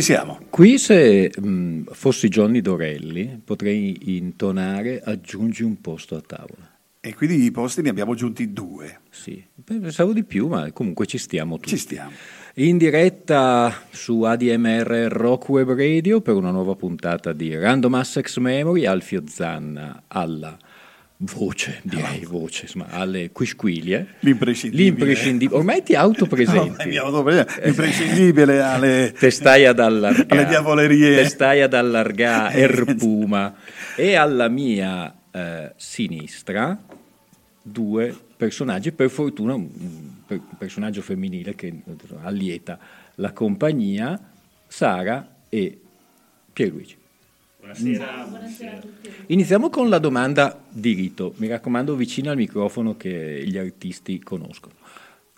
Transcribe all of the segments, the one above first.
Ci siamo. Qui se mh, fossi Johnny Dorelli potrei intonare aggiungi un posto a tavola. E quindi i posti ne abbiamo aggiunti due. Sì, pensavo di più, ma comunque ci stiamo tutti. Ci stiamo. In diretta su ADMR Rock Web Radio per una nuova puntata di Random Assex Memory, Alfio Zanna alla voce, direi voce, insomma, alle quisquilie. L'imprescindibile. L'imprescindibile. Ormai ti autopresenti. No, l'imprescindibile alle... Te stai ad allargare. Alle diavolerie. Te stai ad allargare, Erpuma. e alla mia eh, sinistra due personaggi, per fortuna un personaggio femminile che allieta la compagnia, Sara e Pierluigi. Buonasera. Buonasera. a tutti. Iniziamo con la domanda di rito, mi raccomando vicino al microfono che gli artisti conoscono.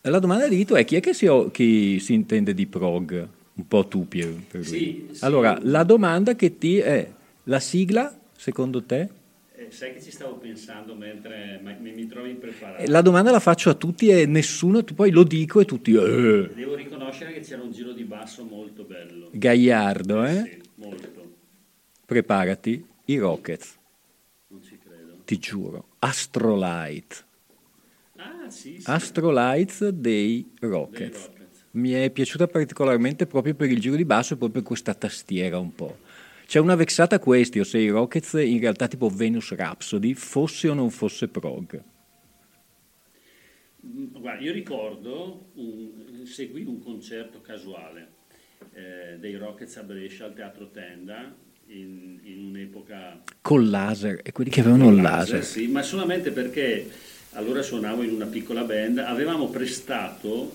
La domanda di rito è chi è che si, chi si intende di prog? Un po' tu Pier. Sì, sì. Allora, la domanda che ti è, la sigla secondo te? Eh, sai che ci stavo pensando mentre mi, mi trovi impreparato. La domanda la faccio a tutti e nessuno, poi lo dico e tutti... Eh. Devo riconoscere che c'era un giro di basso molto bello. Gagliardo, eh? Sì, molto preparati, i Rockets. Non ci credo. Ti giuro. Astrolight. Ah, sì, sì. Astrolights dei Rockets. dei Rockets. Mi è piaciuta particolarmente proprio per il giro di basso e proprio per questa tastiera un po'. C'è una vexata question se i Rockets in realtà tipo Venus Rhapsody fosse o non fosse prog. Mm, guarda, io ricordo, un, seguì un concerto casuale eh, dei Rockets a Brescia al Teatro Tenda in, in un'epoca... Col laser, e quelli che avevano il laser. laser. Sì, ma solamente perché allora suonavo in una piccola band, avevamo prestato,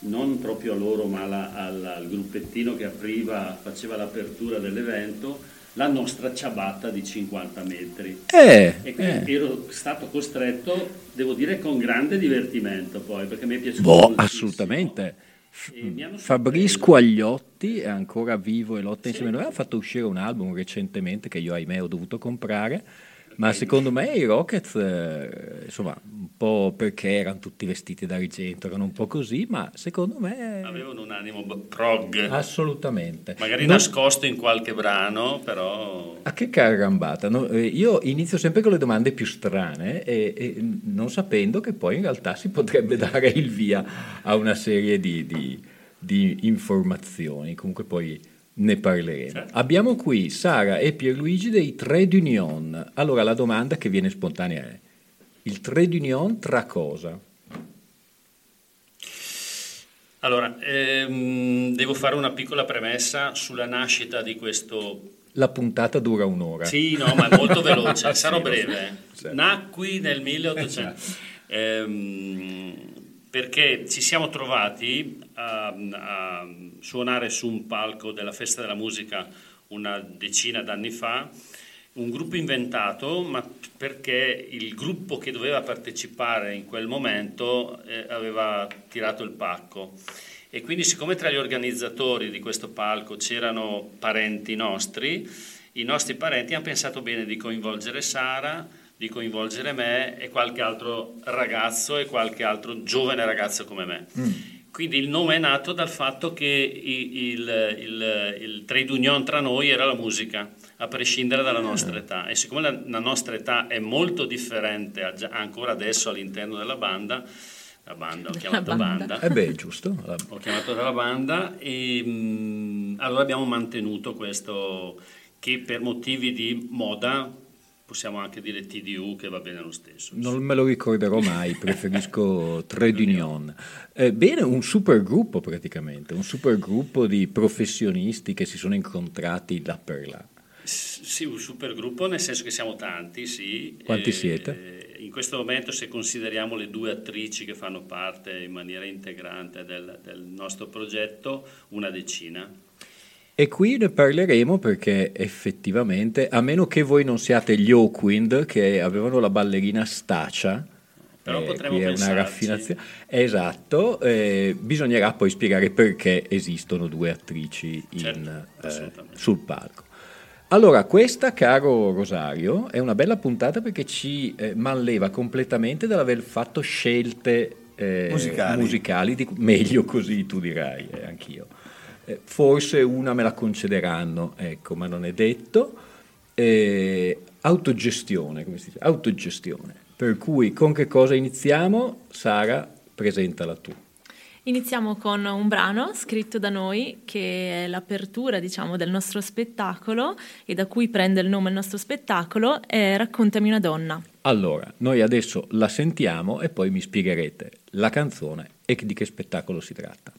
non proprio a loro ma alla, alla, al gruppettino che apriva, faceva l'apertura dell'evento, la nostra ciabatta di 50 metri. Eh, e quindi eh. ero stato costretto, devo dire, con grande divertimento poi, perché mi è piaciuto boh, assolutamente. Fabrice Quagliotti è ancora vivo e lotta insieme a noi. Ha fatto uscire un album recentemente che io, ahimè, ho dovuto comprare. Ma secondo me i Rockets, eh, insomma, un po' perché erano tutti vestiti d'argento, erano un po' così, ma secondo me... Avevano un animo prog. Assolutamente. Magari non... nascosto in qualche brano, però... A che carambata. No? Eh, io inizio sempre con le domande più strane e, e, non sapendo che poi in realtà si potrebbe dare il via a una serie di, di, di informazioni. Comunque poi ne parleremo. Certo. Abbiamo qui Sara e Pierluigi dei Trade Union. Allora la domanda che viene spontanea è, il Trade Union tra cosa? Allora, ehm, devo fare una piccola premessa sulla nascita di questo... La puntata dura un'ora. Sì, no, ma è molto veloce, sarò sì, breve. Sì. Nacqui nel 1800. ehm, perché ci siamo trovati a, a, suonare su un palco della Festa della Musica una decina d'anni fa, un gruppo inventato, ma perché il gruppo che doveva partecipare in quel momento eh, aveva tirato il pacco. E quindi siccome tra gli organizzatori di questo palco c'erano parenti nostri, i nostri parenti hanno pensato bene di coinvolgere Sara, di coinvolgere me e qualche altro ragazzo e qualche altro giovane ragazzo come me. Mm. Quindi il nome è nato dal fatto che il, il, il, trade union tra noi era la musica, a prescindere dalla nostra ah. età. E siccome la, la, nostra età è molto differente ancora adesso all'interno della banda, la banda, ho chiamato banda. banda. Eh beh, giusto. Ho chiamato della banda e mh, mm, allora abbiamo mantenuto questo che per motivi di moda possiamo anche dire TDU che va bene lo stesso. Non me lo ricorderò mai, preferisco Trade Union. Eh, bene, un supergruppo praticamente, un supergruppo di professionisti che si sono incontrati là per là. Sì, un supergruppo nel senso che siamo tanti, sì. Quanti e, siete? In questo momento se consideriamo le due attrici che fanno parte in maniera integrante del, del nostro progetto, una decina. E qui ne parleremo perché effettivamente, a meno che voi non siate gli Oakwind che avevano la ballerina Stacia, però eh, potremmo qui è una raffinazione. Esatto, eh, bisognerà poi spiegare perché esistono due attrici in, certo, eh, sul palco. Allora, questa, caro Rosario, è una bella puntata perché ci eh, malleva completamente dall'aver fatto scelte eh, musicali, musicali di, meglio così tu dirai, eh, anch'io. Eh, forse una me la concederanno, ecco, ma non è detto. Eh, autogestione, come si dice? Autogestione. Per cui con che cosa iniziamo? Sara, presentala tu. Iniziamo con un brano scritto da noi che è l'apertura diciamo, del nostro spettacolo e da cui prende il nome il nostro spettacolo è Raccontami una donna. Allora, noi adesso la sentiamo e poi mi spiegherete la canzone e di che spettacolo si tratta.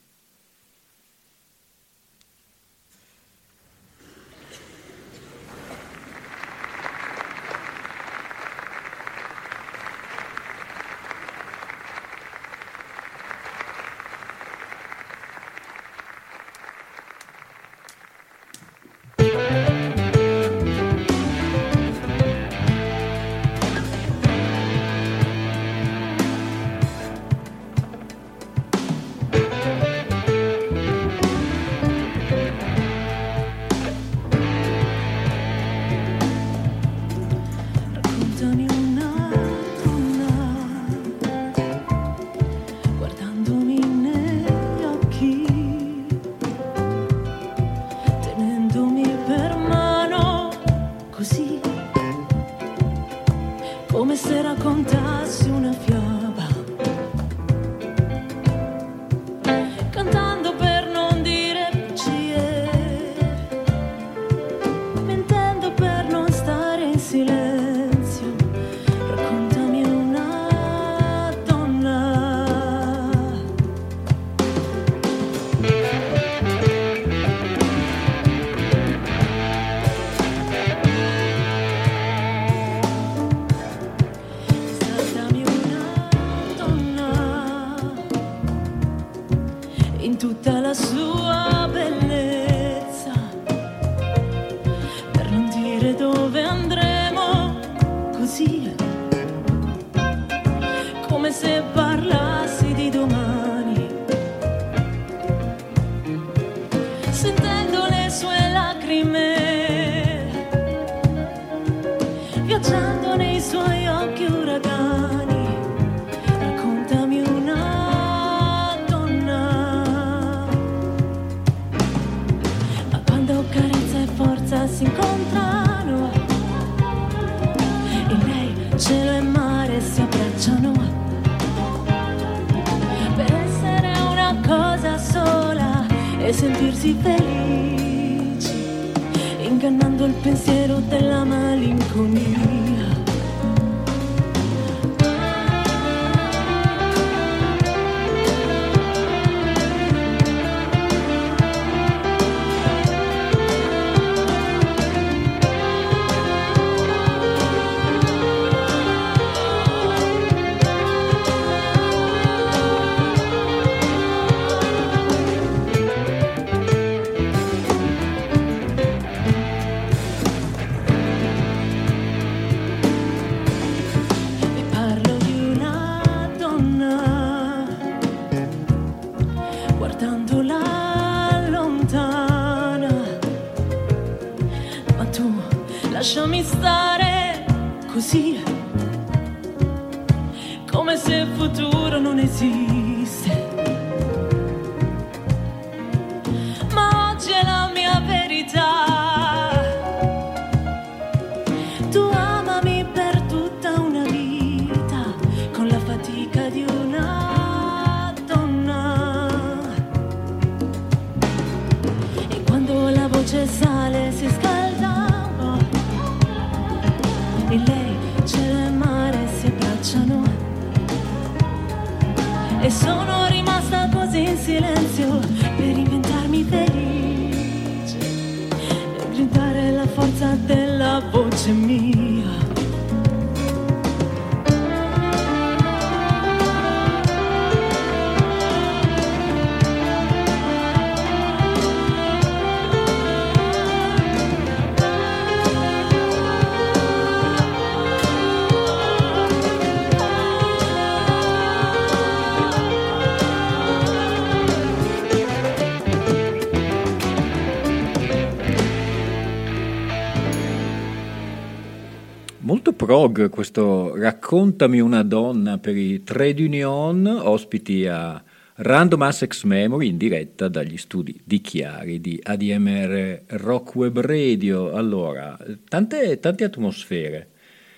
Prog questo Raccontami una donna per i Trade Union, ospiti a Random Assex Memory in diretta dagli studi di Chiari di ADMR Rock Web Radio. Allora, tante, tante atmosfere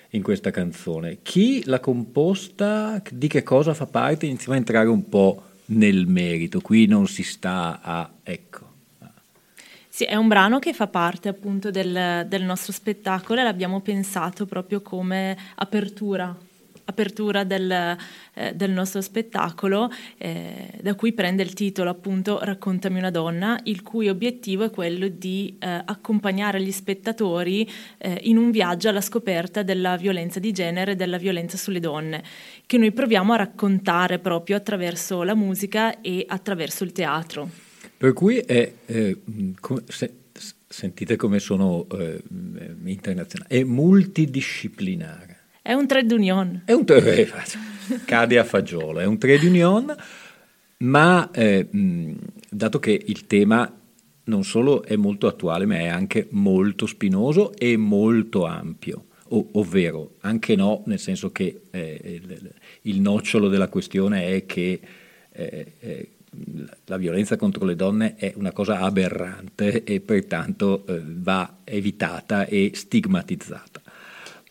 in questa canzone. Chi l'ha composta, di che cosa fa parte? Iniziamo a entrare un po' nel merito. Qui non si sta a... ecco. Sì, è un brano che fa parte appunto del, del nostro spettacolo e l'abbiamo pensato proprio come apertura, apertura del, eh, del nostro spettacolo, eh, da cui prende il titolo appunto Raccontami una donna, il cui obiettivo è quello di eh, accompagnare gli spettatori eh, in un viaggio alla scoperta della violenza di genere e della violenza sulle donne, che noi proviamo a raccontare proprio attraverso la musica e attraverso il teatro. Per cui è, eh, se, sentite come sono eh, internazionale, è multidisciplinare. È un trade union. È un trade cade a fagiolo, è un trade union, ma eh, mh, dato che il tema non solo è molto attuale, ma è anche molto spinoso e molto ampio. O, ovvero, anche no, nel senso che eh, il, il, nocciolo della questione è che eh, eh la violenza contro le donne è una cosa aberrante e pertanto eh, va evitata e stigmatizzata.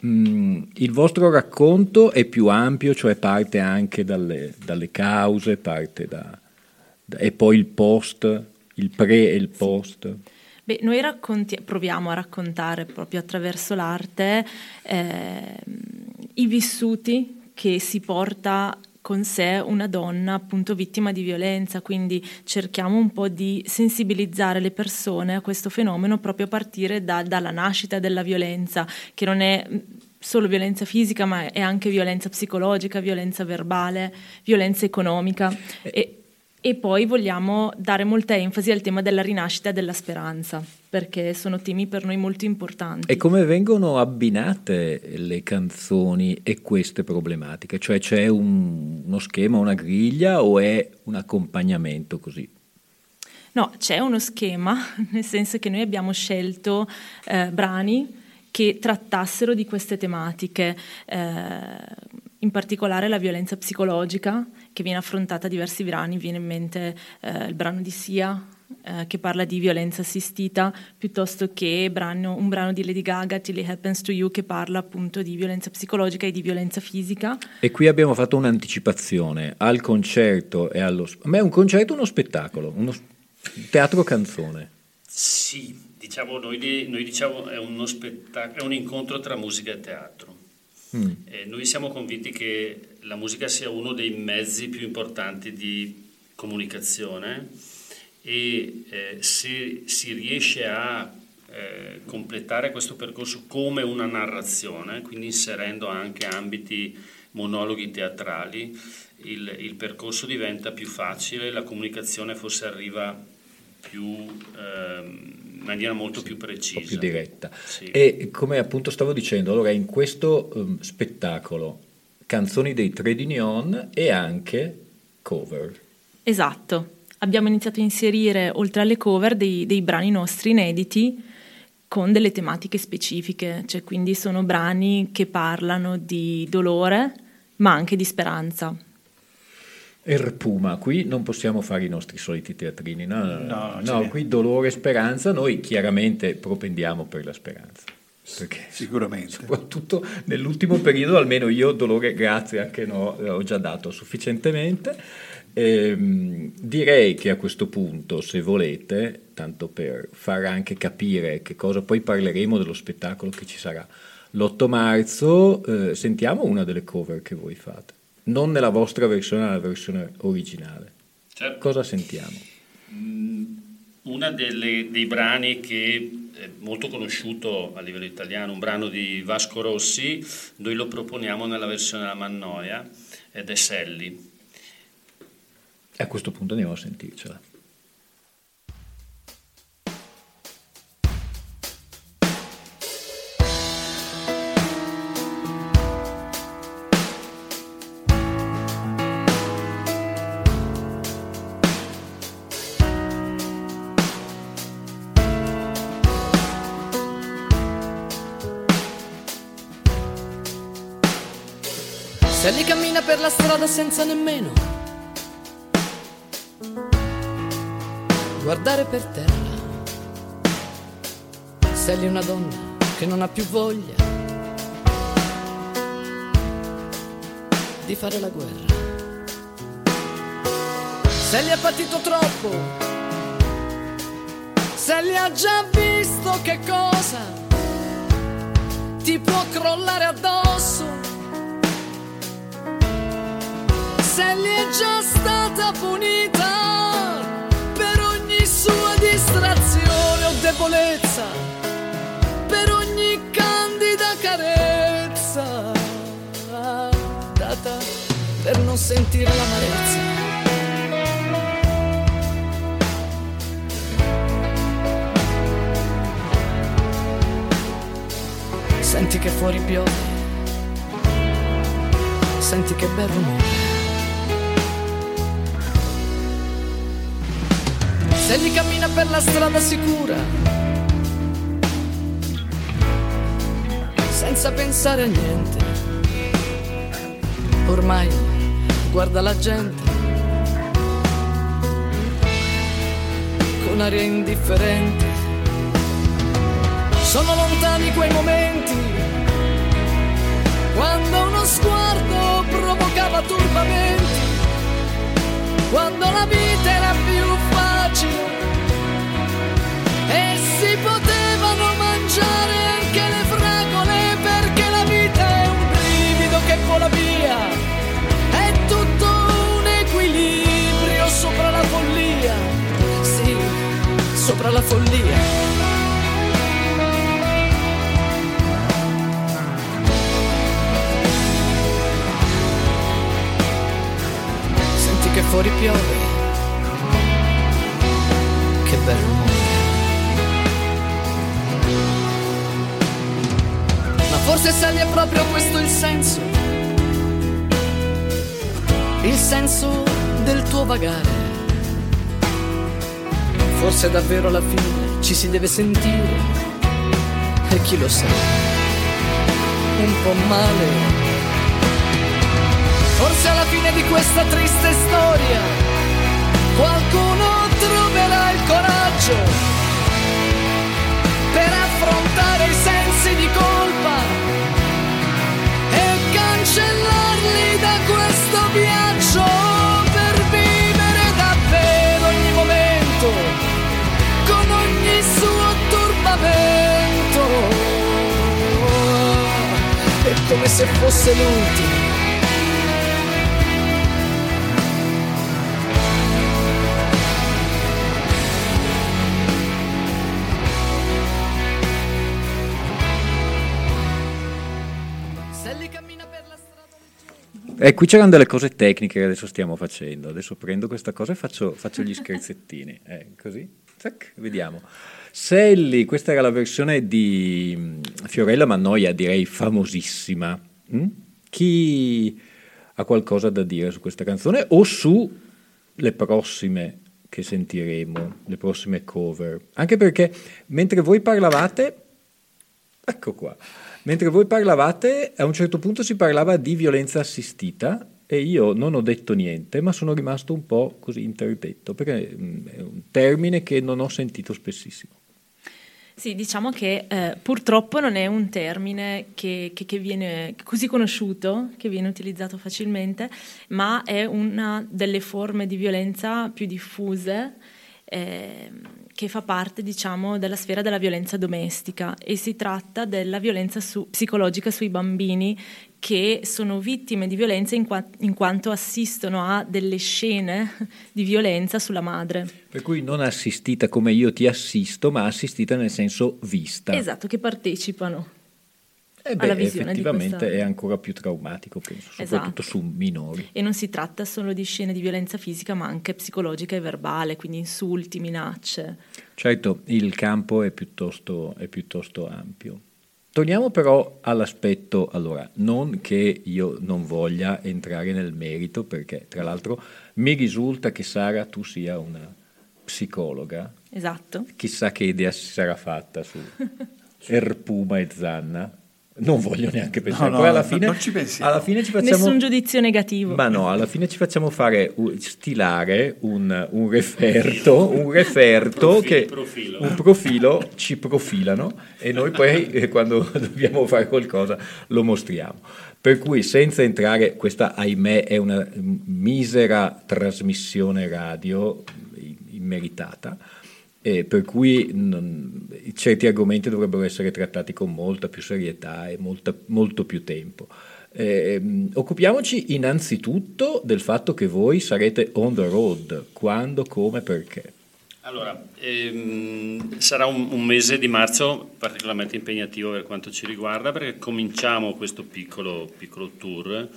Mm, il vostro racconto è più ampio, cioè parte anche dalle, dalle cause, parte da, da, e poi il post, il pre e il post. Beh, noi racconti- proviamo a raccontare proprio attraverso l'arte eh, i vissuti che si porta con sé una donna appunto vittima di violenza, quindi cerchiamo un po' di sensibilizzare le persone a questo fenomeno proprio a partire da, dalla nascita della violenza, che non è solo violenza fisica, ma è anche violenza psicologica, violenza verbale, violenza economica. E, e poi vogliamo dare molta enfasi al tema della rinascita e della speranza, perché sono temi per noi molto importanti. E come vengono abbinate le canzoni e queste problematiche? Cioè c'è un, uno schema, una griglia o è un accompagnamento così? No, c'è uno schema, nel senso che noi abbiamo scelto eh, brani che trattassero di queste tematiche. Eh, in particolare la violenza psicologica che viene affrontata a diversi brani, viene in mente eh, il brano di Sia eh, che parla di violenza assistita, piuttosto che brano, un brano di Lady Gaga, Till It Happens to You, che parla appunto di violenza psicologica e di violenza fisica. E qui abbiamo fatto un'anticipazione al concerto e allo... Ma è un concerto o uno spettacolo? Uno teatro canzone? Sì, diciamo, noi, noi diciamo è, uno spettacolo, è un incontro tra musica e teatro. Mm. Eh, noi siamo convinti che la musica sia uno dei mezzi più importanti di comunicazione e eh, se si riesce a eh, completare questo percorso come una narrazione, quindi inserendo anche ambiti monologhi teatrali, il, il percorso diventa più facile, la comunicazione forse arriva più... Ehm, maniera molto sì, più precisa. più diretta. Sì. E come appunto stavo dicendo, allora in questo um, spettacolo canzoni dei Trade Union e anche cover. Esatto, abbiamo iniziato a inserire oltre alle cover dei, dei brani nostri inediti con delle tematiche specifiche, cioè quindi sono brani che parlano di dolore ma anche di speranza. Erpuma, qui non possiamo fare i nostri soliti teatrini, no, no, no qui dolore e speranza, noi chiaramente propendiamo per la speranza. Perché Sicuramente. Soprattutto nell'ultimo periodo, almeno io dolore, grazie anche no, ho già dato sufficientemente. Ehm, direi che a questo punto, se volete, tanto per far anche capire che cosa poi parleremo dello spettacolo che ci sarà l'8 marzo, eh, sentiamo una delle cover che voi fate. Non nella vostra versione, nella versione originale. Certo. Cosa sentiamo? Uno dei brani che è molto conosciuto a livello italiano, un brano di Vasco Rossi, noi lo proponiamo nella versione della Mannoia ed è Selli. A questo punto andiamo a sentircela. Sally cammina per la strada senza nemmeno guardare per terra. Sally è una donna che non ha più voglia di fare la guerra. Sally ha patito troppo. Sally ha già visto che cosa ti può crollare addosso. Sally è già stata punita per ogni sua distrazione o debolezza, per ogni candida carezza data per non sentire l'amarezza. Senti che fuori piove, senti che bel rumore. Se gli cammina per la strada sicura, senza pensare a niente. Ormai guarda la gente con aria indifferente. Sono lontani quei momenti quando uno sguardo provocava turbamenti, quando la vita era più facile e si potevano mangiare anche le fragole perché la vita è un brivido che vola via, è tutto un equilibrio sopra la follia, sì, sopra la follia. Senti che fuori piove, Forse Sally è proprio questo il senso, il senso del tuo vagare. Forse davvero alla fine ci si deve sentire, e chi lo sa, un po' male. Forse alla fine di questa triste storia qualcuno troverà il coraggio per affrontare i sensi di colpa da questo viaggio per vivere davvero ogni momento con ogni suo turbamento. È come se fosse l'ultimo. E qui c'erano delle cose tecniche che adesso stiamo facendo. Adesso prendo questa cosa e faccio, faccio gli scherzettini. Eh, così, Zac, vediamo. Sally, questa era la versione di mm, Fiorella Mannoia, direi famosissima. Mm? Chi ha qualcosa da dire su questa canzone o su le prossime che sentiremo, le prossime cover? Anche perché mentre voi parlavate, ecco qua, mentre voi parlavate, a un certo punto si parlava di violenza assistita e io non ho detto niente, ma sono rimasto un po' così interdetto, perché mm, è un termine che non ho sentito spessissimo. Sì, diciamo che eh, purtroppo non è un termine che, che- che viene così conosciuto, che viene utilizzato facilmente, ma è una delle forme di violenza più diffuse eh, che fa parte diciamo, della sfera della violenza domestica e si tratta della violenza su- psicologica sui bambini che sono vittime di violenza in, qua- in quanto assistono a delle scene di violenza sulla madre. Per cui non assistita come io ti assisto, ma assistita nel senso vista. Esatto, che partecipano. Eh beh, alla visione effettivamente questa- è ancora più traumatico, penso, soprattutto Esatto. su minori. E non si tratta solo di scene di violenza fisica, ma anche psicologica e verbale, quindi insulti, minacce. Certo, il campo è piuttosto, è piuttosto ampio. Torniamo però all'aspetto, allora, non che io non voglia entrare nel merito, perché tra l'altro mi risulta che Sara tu sia una psicologa, Esatto. chissà che idea si sarà fatta su Erpuma e Zanna. Non voglio neanche pensare. no, Poi alla no, fine, non ci pensiamo. alla fine ci facciamo. Nessun giudizio negativo. Ma no, alla fine ci facciamo fare stilare un, un referto, un referto Profi- che profilo. un profilo ci profilano e noi poi eh, quando dobbiamo fare qualcosa lo mostriamo. Per cui senza entrare, questa ahimè è una misera trasmissione radio mm, immeritata. Eh, per cui non- certi argomenti dovrebbero essere trattati con molta più serietà e molta- molto più tempo. Ehm, occupiamoci innanzitutto del fatto che voi sarete on the road, quando, come, perché. Allora, ehm, sarà un, un mese di marzo particolarmente impegnativo per quanto ci riguarda perché cominciamo questo piccolo, piccolo tour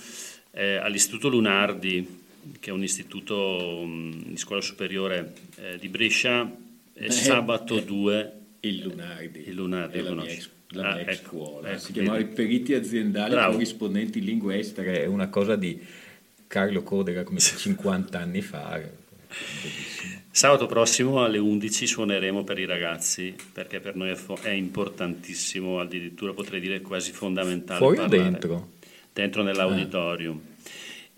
eh, all'Istituto Lunardi, che è un istituto mh, di scuola superiore eh, di Brescia, eh, sabato 2. Il Lunardi. Il Lunardi, la mia ex, la Ah, mia ex ecco, scuola. ecco, si chiamava i periti aziendali Bravo. corrispondenti in lingue estere, è una cosa di Carlo Codera come 50 anni fa. Bellissimo. Sabato prossimo alle 11 suoneremo per i ragazzi perché per noi è, importantissimo, addirittura potrei dire quasi fondamentale. Fuori o parlare. dentro? Dentro nell'auditorium.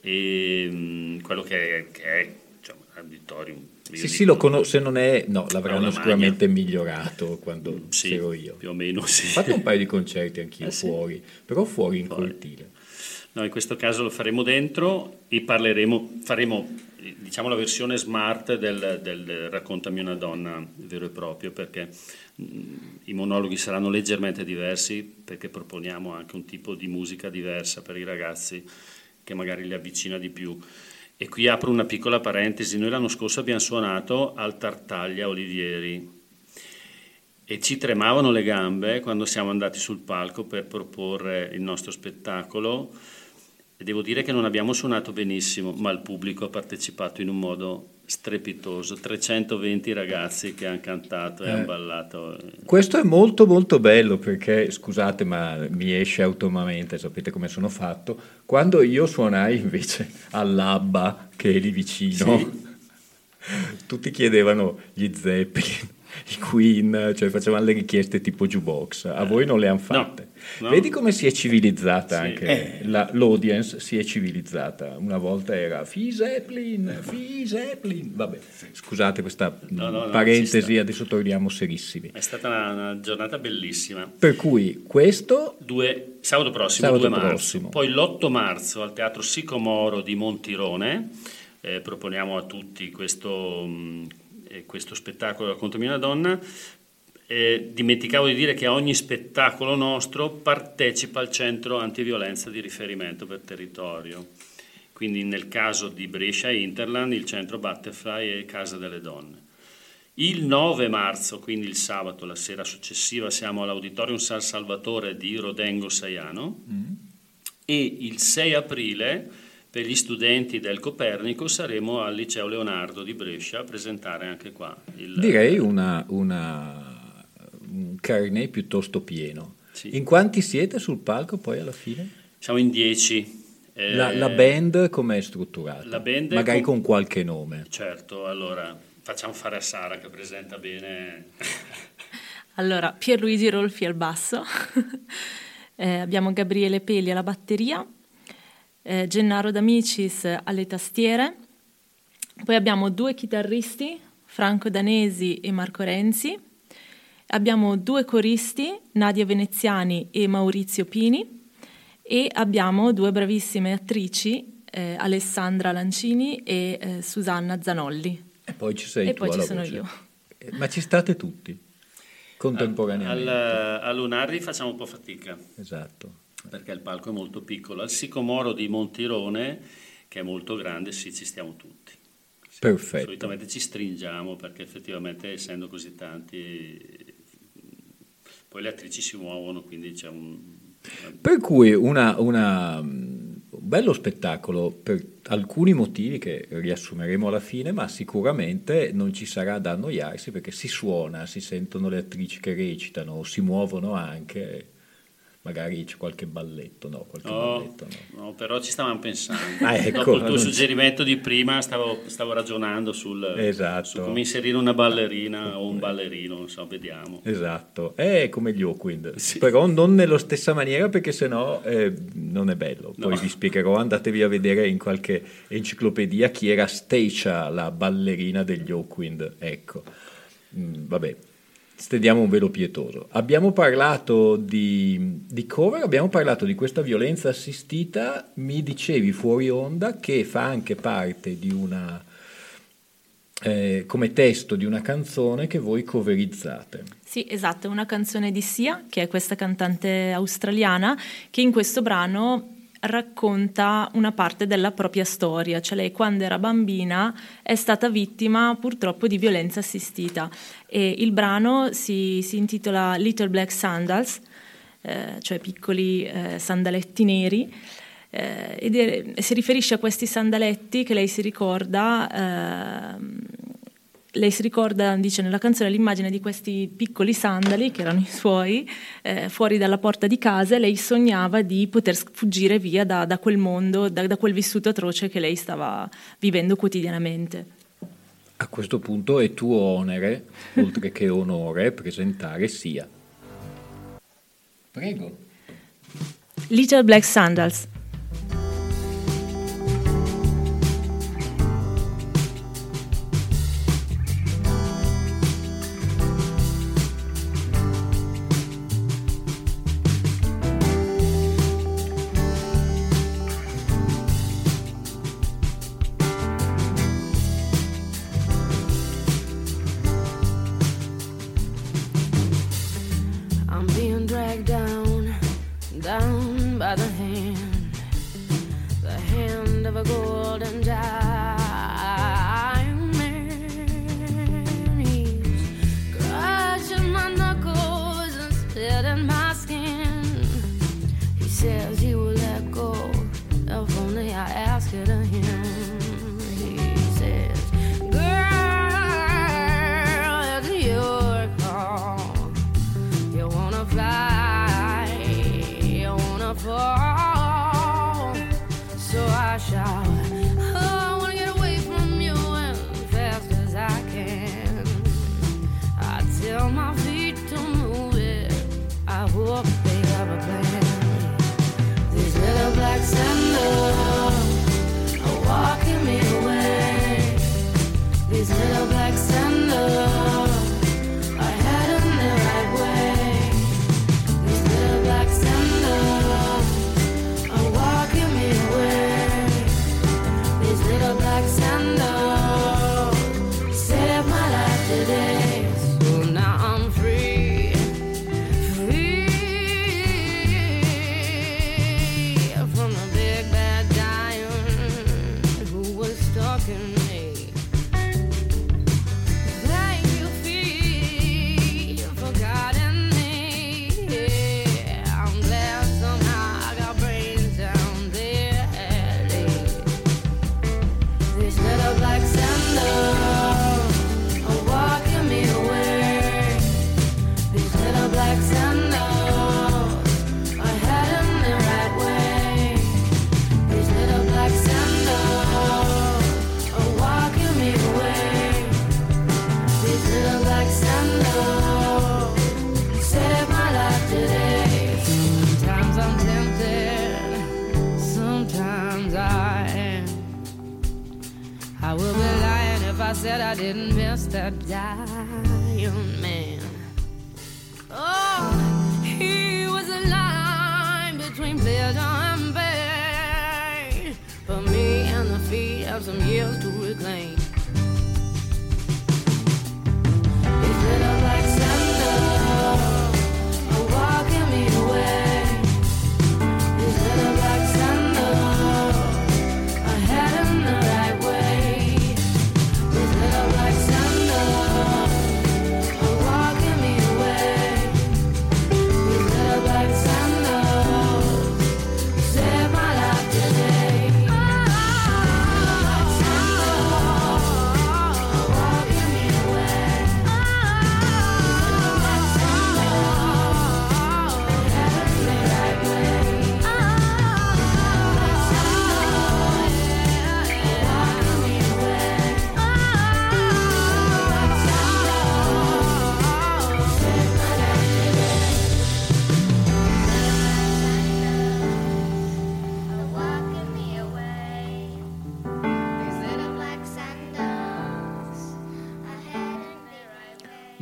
E mm, quello che è, che è insomma, l'auditorium. Io Sì, sì, lo conosco, se non è, no, l'avranno sicuramente migliorato quando Sì, c'ero io. più o meno sì. Ho fatto un paio di concerti anch'io Eh sì. fuori, però fuori in Fuori. cortile. No, in questo caso lo faremo dentro e parleremo, faremo diciamo la versione smart del, del Raccontami una donna vero e proprio perché mh, i monologhi saranno leggermente diversi perché proponiamo anche un tipo di musica diversa per i ragazzi che magari li avvicina di più. E qui apro una piccola parentesi, noi l'anno scorso abbiamo suonato al Tartaglia Olivieri e ci tremavano le gambe quando siamo andati sul palco per proporre il nostro spettacolo. E devo dire che non abbiamo suonato benissimo, ma il pubblico ha partecipato in un modo strepitoso, 320 ragazzi che hanno cantato e Eh. hanno ballato. Questo è molto molto bello perché, scusate ma mi esce autonomamente, sapete come sono fatto, quando io suonai invece all'Abba che è lì vicino, tutti chiedevano gli Zeppelin, i Queen, cioè facevano le richieste tipo jukebox, a voi non le hanno fatte. no. Vedi come si è civilizzata Sì. anche la- l'audience, si è civilizzata. Una volta era Fi Zeppelin, Fi Zeppelin, vabbè, scusate questa No, no, no, parentesi, adesso torniamo serissimi. È stata una, una giornata bellissima. Per cui questo Due- sabato prossimo, Sabato 2 marzo. prossimo. Poi l'8 marzo al Teatro Sicomoro di Montirone eh, proponiamo a tutti questo, mh, eh, questo spettacolo Raccontami una donna. Eh, dimenticavo di dire che a ogni spettacolo nostro partecipa il centro antiviolenza di riferimento per territorio. Quindi nel caso di Brescia Interland il centro Butterfly e Casa delle Donne. Il 9 marzo, quindi il sabato, la sera successiva, siamo all'Auditorium San Salvatore di Rodengo Saiano e il 6 aprile per gli studenti del Copernico saremo al Liceo Leonardo di Brescia a presentare anche qua il direi una, una- un carnet piuttosto pieno. Sì. In quanti siete sul palco poi alla fine? Siamo in 10. eh, La, la band com'è strutturata? la band Magari com- con qualche nome. Certo, allora facciamo fare a Sara che presenta bene. Allora, Pierluigi Rolfi al basso, eh, abbiamo Gabriele Peli alla batteria, eh, Gennaro D'Amicis alle tastiere, poi abbiamo due chitarristi, Franco Danesi e Marco Renzi, abbiamo due coristi, Nadia Veneziani e Maurizio Pini, e abbiamo due bravissime attrici, eh, Alessandra Lancini e eh, Susanna Zanolli. E poi ci sei E tu poi ci sono voce. io. ma ci state tutti, contemporaneamente. Al, a Lunardi facciamo un po' fatica Esatto. perché il palco è molto piccolo. Al Sicomoro di Montirone, che è molto grande, sì, ci stiamo tutti. Perfetto. Solitamente ci stringiamo perché effettivamente essendo così tanti, poi le attrici si muovono, quindi c'è un... Per cui una- una, un bello spettacolo per alcuni motivi che riassumeremo alla fine, ma sicuramente non ci sarà da annoiarsi perché si suona, si sentono le attrici che recitano, si muovono anche, magari c'è qualche balletto, no? Qualche No, balletto, no. no, però ci stavamo pensando. Ah, ecco, Dopo il tuo suggerimento di prima stavo, stavo ragionando sul, Esatto. su come inserire una ballerina o un ballerino, non so, vediamo. Esatto, è come gli Hawkwind, però non nella stessa maniera perché sennò eh, non è bello. Poi No. vi spiegherò, andatevi a vedere in qualche enciclopedia chi era Stacia, la ballerina degli Hawkwind. Ecco, Mm, vabbè, stendiamo un velo pietoso. Abbiamo parlato di, di cover, abbiamo parlato di questa violenza assistita, mi dicevi fuori onda che fa anche parte di una... eh, come testo di una canzone che voi coverizzate. Sì, esatto, è una canzone di Sia, che è questa cantante australiana, che in questo brano racconta una parte della propria storia, cioè lei quando era bambina è stata vittima purtroppo di violenza assistita e il brano si, si intitola Little Black Sandals, eh, cioè piccoli eh, sandaletti neri, eh, ed e si riferisce a questi sandaletti che lei si ricorda ehm, lei si ricorda, dice nella canzone, l'immagine di questi piccoli sandali, che erano i suoi, eh, fuori dalla porta di casa e lei sognava di poter fuggire via da, da quel mondo, da, da quel vissuto atroce che lei stava vivendo quotidianamente. A questo punto è tuo onere, oltre che onore, presentare Sia. Prego. Little Black Sandals.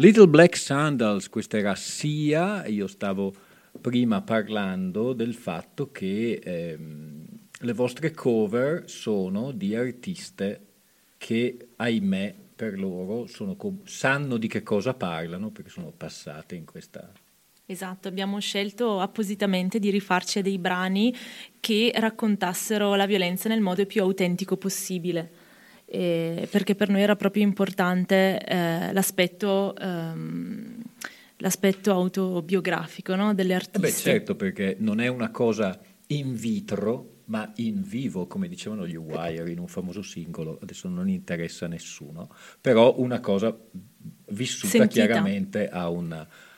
Little Black Sandals, questa era Sia, io stavo prima parlando del fatto che ehm, le vostre cover sono di artiste che, ahimè, per loro sono co- sanno di che cosa parlano perché sono passate in questa Esatto, abbiamo scelto appositamente di rifarci a dei brani che raccontassero la violenza nel modo più autentico possibile, eh, perché per noi era proprio importante eh, l'aspetto, ehm, l'aspetto autobiografico no, delle Eh artiste. beh, certo, perché non è una cosa in vitro, ma in vivo, come dicevano gli Wire in un famoso singolo, adesso non interessa a nessuno, però una cosa vissuta Sentita. chiaramente a un...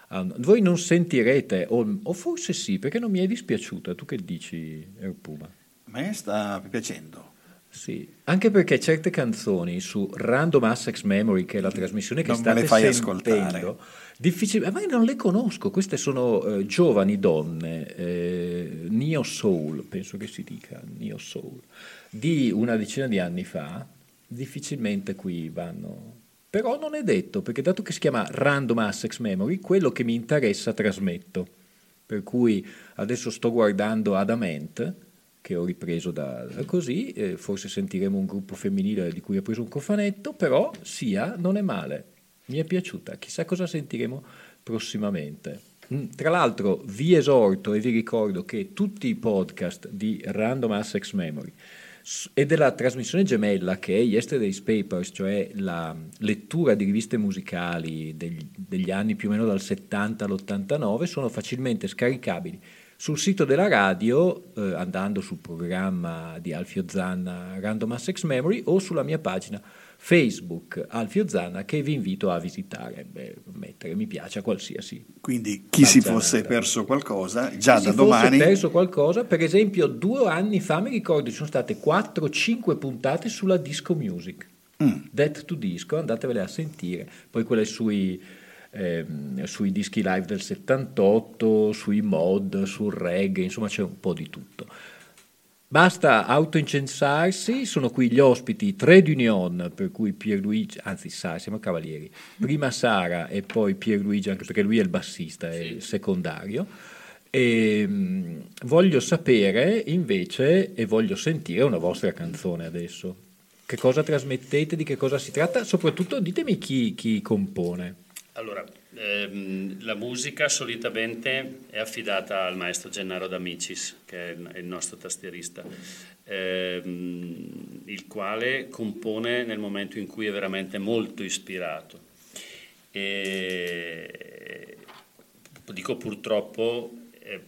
a un- voi non sentirete, o, o forse sì, perché non mi è dispiaciuta, tu che dici, Erpuma? A me sta piacendo. Sì, anche perché certe canzoni su Random Access Memory, che è la trasmissione che Non state le fai sentendo, ascoltare. difficil- ma io non le conosco, queste sono eh, giovani donne, eh, Neo Soul, penso che si dica Neo Soul, di una decina di anni fa, difficilmente qui vanno. Però non è detto, perché dato che si chiama Random Access Memory, quello che mi interessa trasmetto. Per cui adesso sto guardando Adamant, che ho ripreso da, da così, eh, forse sentiremo un gruppo femminile di cui ho preso un cofanetto, però sia, non è male, mi è piaciuta, chissà cosa sentiremo prossimamente. Mm, Tra l'altro vi esorto e vi ricordo che tutti i podcast di Random Access Memory e della trasmissione gemella che è Yesterday's Papers, cioè la lettura di riviste musicali degli, degli anni più o meno dal 70 all'89, sono facilmente scaricabili sul sito della radio, eh, andando sul programma di Alfio Zanna Random Access Memory o sulla mia pagina Facebook Alfio Zanna che vi invito a visitare, beh, mettere mi piace a qualsiasi Quindi chi si fosse perso qualcosa, già se da si fosse domani... perso qualcosa, per esempio due anni fa mi ricordo ci sono state 4-5 puntate sulla disco music, Mm. Death to Disco, andatevele a sentire, poi quelle sui, ehm, sui dischi live del 78, sui mod, sul reggae, insomma c'è un po' di tutto. Basta autoincensarsi, sono qui gli ospiti Trade Union, per cui Pierluigi, anzi Sara, siamo cavalieri, prima Sara e poi Pierluigi, anche perché lui è il bassista, è il secondario. E, mh, voglio sapere invece, e voglio sentire una vostra canzone adesso. Che cosa trasmettete, di che cosa si tratta? Soprattutto ditemi chi, chi compone. Allora, ehm, la musica solitamente è affidata al maestro Gennaro D'Amicis, che è il, nostro tastierista, ehm, il quale compone nel momento in cui è veramente molto ispirato. E, dico purtroppo, eh,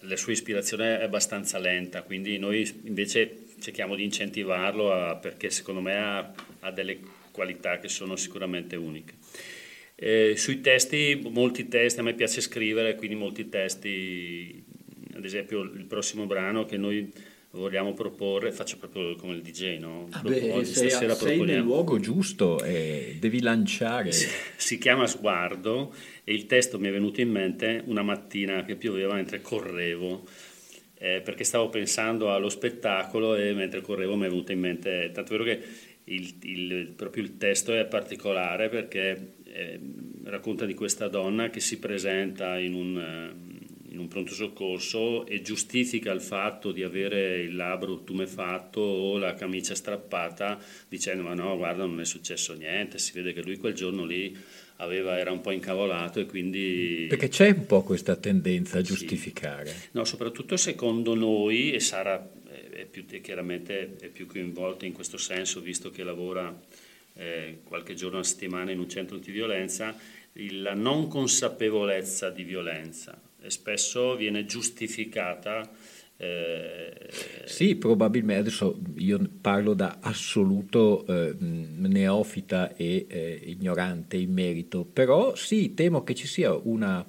la sua ispirazione è abbastanza lenta, quindi noi invece cerchiamo di incentivarlo a- perché secondo me ha, ha delle qualità che sono sicuramente uniche. Eh, sui testi, molti testi, a me piace scrivere, quindi molti testi, ad esempio il prossimo brano che noi vogliamo proporre, faccio proprio come il DJ, no? Propo- stasera proponiamo. luogo giusto e devi lanciare. Si chiama Sguardo e il testo mi è venuto in mente una mattina che pioveva mentre correvo, eh, perché stavo pensando allo spettacolo e mentre correvo mi è venuto in mente, tanto è vero che il, il- proprio il testo è particolare perché eh, racconta di questa donna che si presenta in un, eh, in un pronto soccorso e giustifica il fatto di avere il labbro tumefatto o la camicia strappata dicendo ma no guarda non è successo niente, si vede che lui quel giorno lì aveva- era un po' incavolato e quindi... Perché c'è un po' questa tendenza a Sì. giustificare. No, soprattutto secondo noi, e Sara è, più, chiaramente è più coinvolta in questo senso, visto che lavora eh, qualche giorno a settimana in un centro antiviolenza, il- la non consapevolezza di violenza e spesso viene giustificata. eh, Sì, probabilmente, adesso io parlo da assoluto eh, neofita e eh, ignorante in merito, però sì, temo che ci sia una,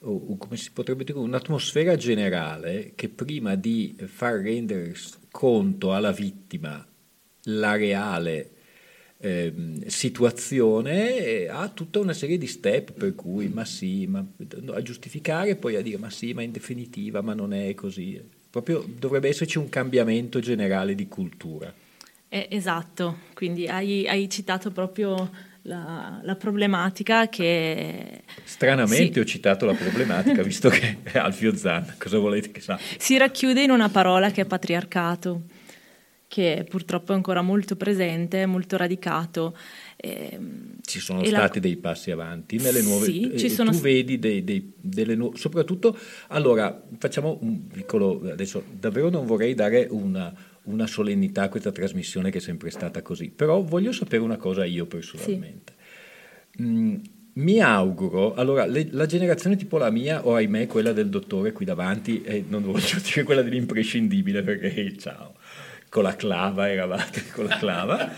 come si potrebbe dire, un'atmosfera generale che prima di far rendere conto alla vittima la reale ehm, situazione ha tutta una serie di step per cui ma sì, ma, a giustificare e poi a dire ma sì, ma in definitiva, ma non è così. Proprio dovrebbe esserci un cambiamento generale di cultura. Eh, esatto, quindi hai, hai citato proprio la, la problematica che... Stranamente Sì. ho citato la problematica, visto che è Alfio Zan, cosa volete che sa? si racchiude in una parola che è patriarcato, che purtroppo è ancora molto presente, molto radicato. Ehm, Ci sono e la- stati dei passi avanti nelle nuove... Sì, eh, ci tu sono st- vedi dei, dei- delle nuove... Soprattutto, allora, facciamo un piccolo... Adesso davvero non vorrei dare una, una solennità a questa trasmissione che è sempre stata così, però voglio sapere una cosa io personalmente. Mm, mi auguro, allora, le- la generazione tipo la mia, o ahimè quella del dottore qui davanti, e non voglio dire quella dell'imprescindibile perché ciao, con la clava eravate con la clava,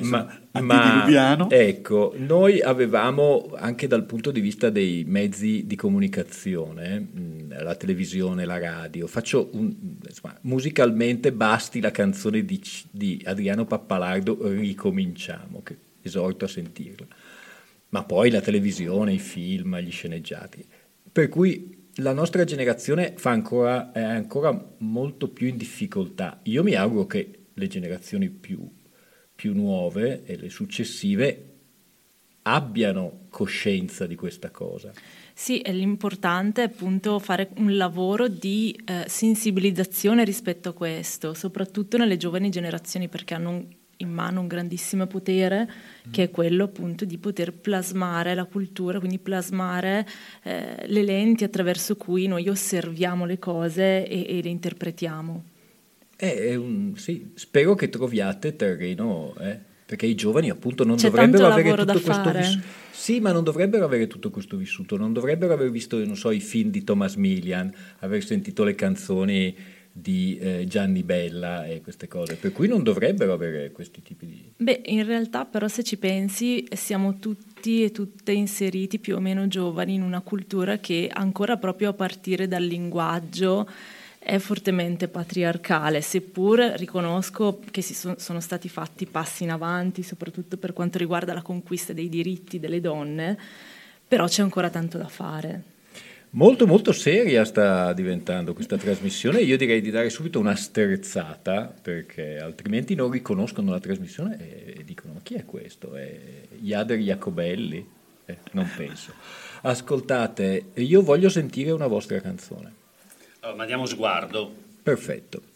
ma, ma ecco, noi avevamo anche dal punto di vista dei mezzi di comunicazione, la televisione, la radio, faccio un, insomma, musicalmente basti la canzone di, di Adriano Pappalardo, Ricominciamo, che esorto a sentirla. Ma poi la televisione, i film, gli sceneggiati. Per cui la nostra generazione ancora, è ancora molto più in difficoltà. Io mi auguro che le generazioni più, più nuove e le successive abbiano coscienza di questa cosa. Sì, e l'importante è appunto fare un lavoro di eh, sensibilizzazione rispetto a questo, soprattutto nelle giovani generazioni, perché hanno un- in mano un grandissimo potere, che è quello appunto di poter plasmare la cultura, quindi plasmare eh, le lenti attraverso cui noi osserviamo le cose e, e le interpretiamo. Eh, un- sì, spero che troviate terreno, eh, perché i giovani appunto non C'è dovrebbero avere tutto questo fare. vissuto. Sì, ma non dovrebbero avere tutto questo vissuto, non dovrebbero aver visto, non so, i film di Thomas Millian, aver sentito le canzoni di eh, Gianni Bella e queste cose, per cui non dovrebbero avere questi tipi di... Beh, in realtà però se ci pensi siamo tutti e tutte inseriti più o meno giovani in una cultura che ancora proprio a partire dal linguaggio è fortemente patriarcale, seppur riconosco che si son- sono stati fatti passi in avanti, soprattutto per quanto riguarda la conquista dei diritti delle donne, però c'è ancora tanto da fare. Molto molto seria sta diventando questa trasmissione, io direi di dare subito una sterzata perché altrimenti non riconoscono la trasmissione e dicono ma chi è questo? È Iader Jacobelli? Eh, non penso. Ascoltate, io voglio sentire una vostra canzone. Allora, mandiamo sguardo. Perfetto.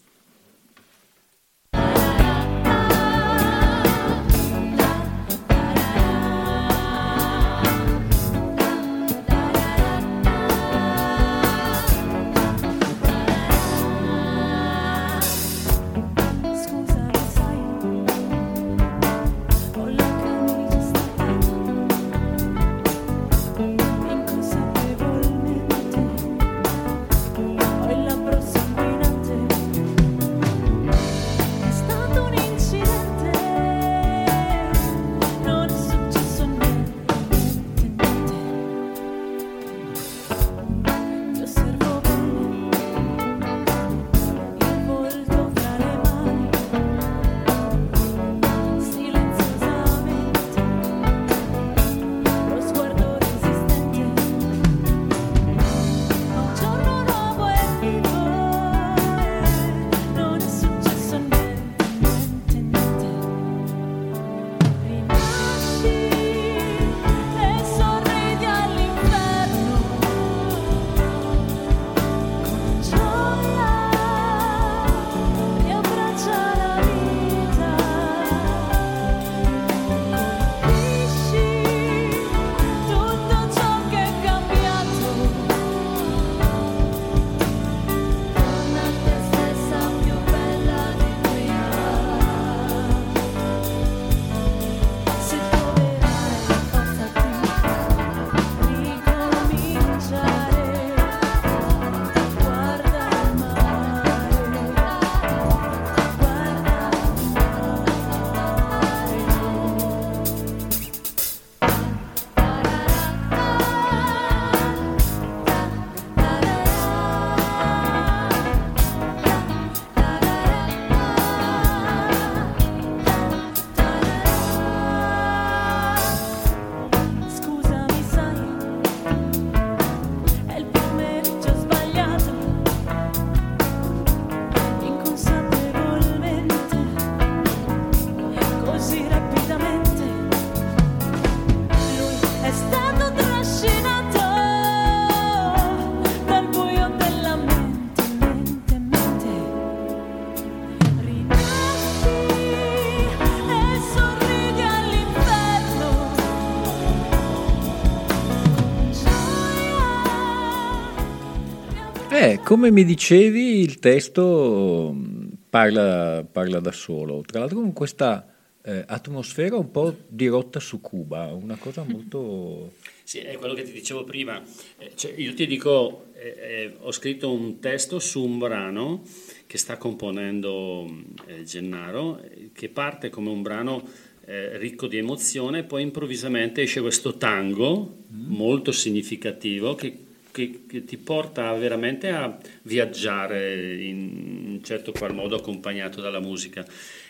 Come mi dicevi, il testo mh, parla, parla da solo, tra l'altro con questa eh, atmosfera un po' dirotta su Cuba, una cosa molto... Sì, è quello che ti dicevo prima. Eh, cioè, io ti dico, eh, eh, ho scritto un testo su un brano che sta componendo eh, Gennaro, eh, che parte come un brano ricco di emozione, poi improvvisamente esce questo tango molto significativo che, che- che ti porta veramente a viaggiare in un certo qual modo accompagnato dalla musica.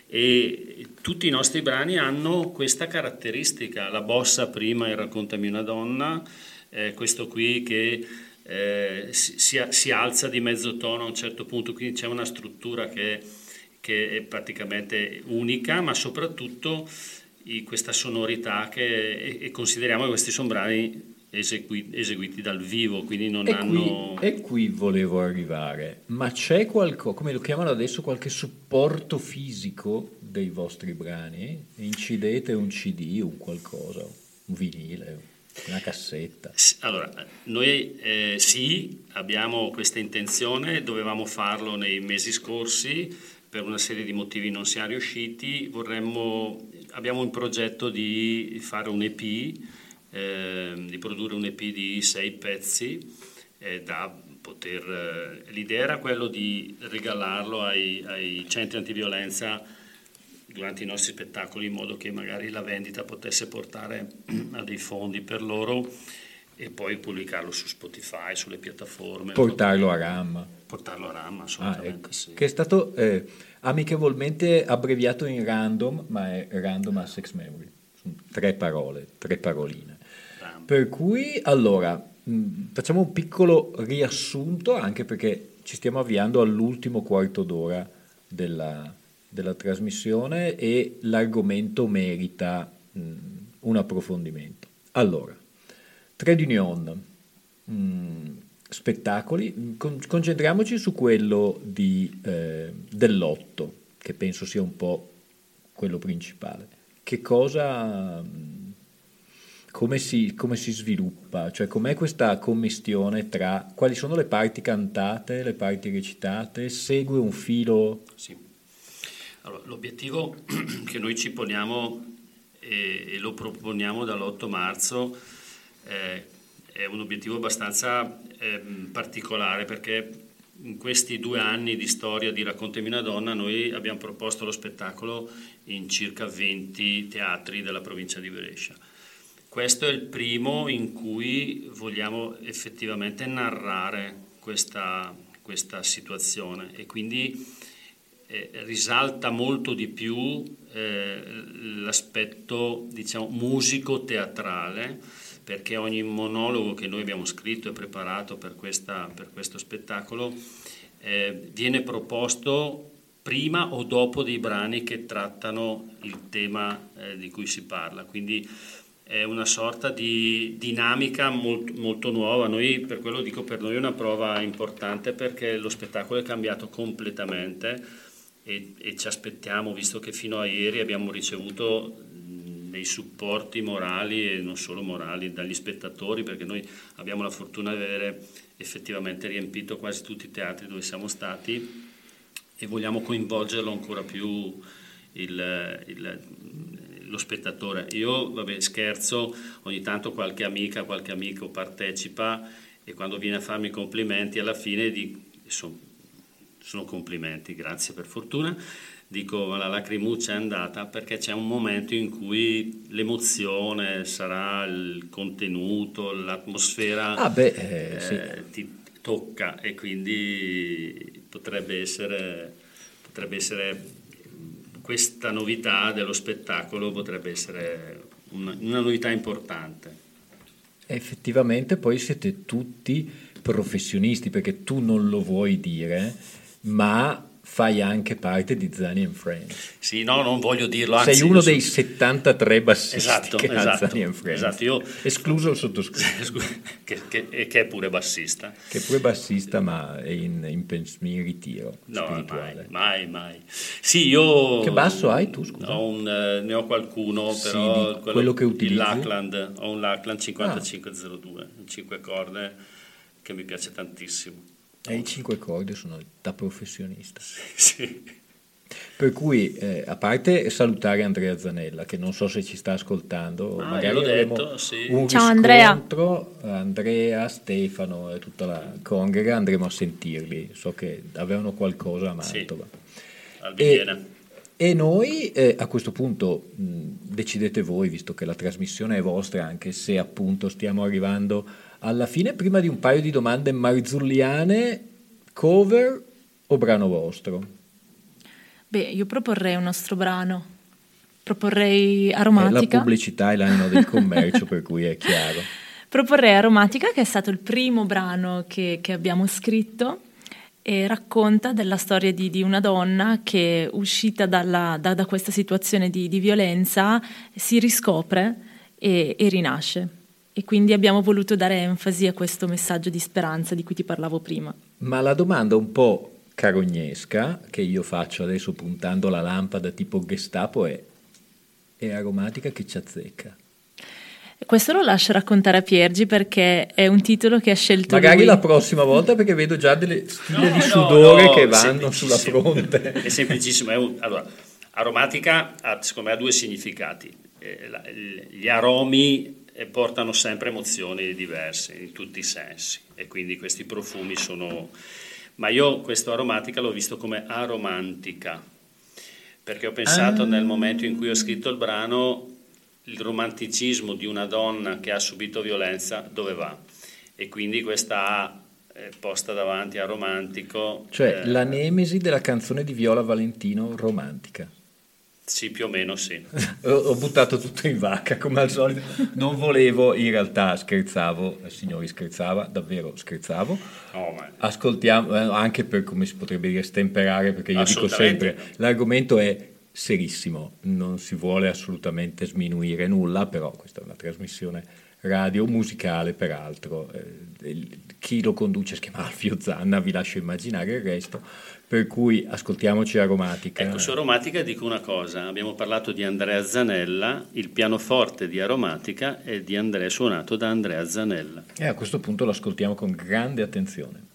E tutti i nostri brani hanno questa caratteristica, la bossa prima, il raccontami una donna, eh, questo qui che eh, si, si- alza di mezzo tono a un certo punto, quindi c'è una struttura che, che è praticamente unica, ma soprattutto questa sonorità che e, e consideriamo che questi sono brani esegui- eseguiti dal vivo, quindi non E hanno... qui, e qui volevo arrivare, ma c'è qualcosa, come lo chiamano adesso, qualche supporto fisico dei vostri brani? Incidete un CD, un qualcosa, un vinile, una cassetta? Allora, noi eh, sì, abbiamo questa intenzione, dovevamo farlo nei mesi scorsi, per una serie di motivi non siamo riusciti, vorremmo, abbiamo in progetto di fare un EP, ehm, di produrre un EP di sei pezzi eh, da poter... eh, l'idea era quello di regalarlo ai, ai centri antiviolenza durante i nostri spettacoli in modo che magari la vendita potesse portare a dei fondi per loro e poi pubblicarlo su Spotify, sulle piattaforme. Portarlo a RAM. Portarlo a RAM, Ah, assolutamente ecco. sì. Che è stato eh, amichevolmente abbreviato in random, ma è Random Access Memory. Sono tre parole, tre paroline. Per cui, allora, mh, facciamo un piccolo riassunto, anche perché ci stiamo avviando all'ultimo quarto d'ora della, della trasmissione e l'argomento merita mh, un approfondimento. Allora, Trade Union, mh, spettacoli, concentriamoci su quello di, eh, dell'otto, che penso sia un po' quello principale. Che cosa, mh, come si, come si sviluppa? Cioè, com'è questa commistione tra quali sono le parti cantate, le parti recitate? Segue un filo? Sì. Allora, l'obiettivo che noi ci poniamo e, e lo proponiamo dall'8 marzo eh, è un obiettivo abbastanza ehm, particolare perché in questi due anni di storia di Raccontami una donna noi abbiamo proposto lo spettacolo in circa 20 teatri della provincia di Brescia. Questo è il primo in cui vogliamo effettivamente narrare questa, questa situazione e quindi eh, risalta molto di più eh, l'aspetto diciamo, musico-teatrale perché ogni monologo che noi abbiamo scritto e preparato per, questa- per questo spettacolo eh, viene proposto prima o dopo dei brani che trattano il tema eh, di cui si parla. Quindi è una sorta di dinamica molto, molto nuova. Noi, per quello dico, per noi è una prova importante perché lo spettacolo è cambiato completamente e, e ci aspettiamo, visto che fino a ieri abbiamo ricevuto dei supporti morali e non solo morali dagli spettatori, perché noi abbiamo la fortuna di avere effettivamente riempito quasi tutti i teatri dove siamo stati e vogliamo coinvolgerlo ancora più il- il- lo spettatore. Io vabbè, scherzo, ogni tanto qualche amica, qualche amico partecipa e quando viene a farmi complimenti alla fine di, sono, sono complimenti, grazie per fortuna, dico "Ma la lacrimuccia è andata perché c'è un momento in cui l'emozione sarà il contenuto, l'atmosfera Ah, beh, eh, sì. eh, ti tocca e quindi potrebbe essere, potrebbe essere questa novità dello spettacolo potrebbe essere una, una novità importante. Effettivamente poi siete tutti professionisti perché tu non lo vuoi dire, ma fai anche parte di Zani and Friends. Sì, no, non voglio dirlo. Anzi, Sei uno dei 73 bassisti Esatto, che ha esatto, Zani and Friends. esatto, io- Escluso il sottoscritto, che, che- che è pure bassista. che è pure bassista ma è in, in in ritiro No, spirituale. mai, mai, mai. Sì, io... Che basso hai tu, scusa? Ho un, eh, ne ho qualcuno, Sì, però di quello che utilizzi? Il Lackland, ho un Lackland 5502, un 5 corde che mi piace tantissimo. E i cinque corde sono da professionista. Sì. Per cui, eh, a parte salutare Andrea Zanella, che non so se ci sta ascoltando, Ah, magari avremo detto, sì. un Ciao, Andrea. riscontro. Andrea, Stefano e tutta la congrega andremo a sentirli. So che avevano qualcosa a Sì. Mantova. Al E, e noi eh, a questo punto mh, decidete voi, visto che la trasmissione è vostra, anche se appunto stiamo arrivando alla fine, prima di un paio di domande marzulliane, cover o brano vostro? Beh, io proporrei un nostro brano. Proporrei Eh, la Aromatica. pubblicità è l'anima del commercio, per cui è chiaro. Proporrei Aromatica, che è stato il primo brano che, che abbiamo scritto e racconta della storia di, di una donna che, uscita dalla- da, da questa situazione di, di violenza, si riscopre e, e rinasce. E quindi abbiamo voluto dare enfasi a questo messaggio di speranza di cui ti parlavo prima. Ma la domanda un po' carognesca che io faccio adesso puntando la lampada tipo Gestapo è: è aromatica che ci azzecca? Questo lo lascio raccontare a Piergi perché è un titolo che ha scelto Magari lui. la prossima volta perché vedo già delle stile No, di no, sudore no, che vanno sulla fronte. È semplicissimo. è un- allora, aromatica ha, secondo me ha due significati. Eh, la- gli aromi eh, portano sempre emozioni diverse in tutti i sensi e quindi questi profumi sono... Ma io questo aromatica l'ho visto come aromantica perché ho pensato Ah. nel momento in cui ho scritto il brano il romanticismo di una donna che ha subito violenza dove va e quindi questa A eh, posta davanti a romantico Cioè eh, la nemesi della canzone di Viola Valentino romantica. Sì, più o meno sì. Ho, buttato tutto in vacca come al solito. Non volevo, in realtà scherzavo, eh, signori scherzava, davvero scherzavo. Ma- Ascoltiamo, eh, anche per come si potrebbe dire stemperare, perché io dico sempre, l'argomento è serissimo, non si vuole assolutamente sminuire nulla, però questa è una trasmissione radio musicale peraltro. Eh, chi lo conduce si chiama Alfio Zanna, vi lascio immaginare il resto, per cui ascoltiamoci aromatica. Ecco, su Aromatica dico una cosa, abbiamo parlato di Andrea Zanella, il pianoforte di Aromatica è di Andrea, suonato da Andrea Zanella. E a questo punto lo ascoltiamo con grande attenzione.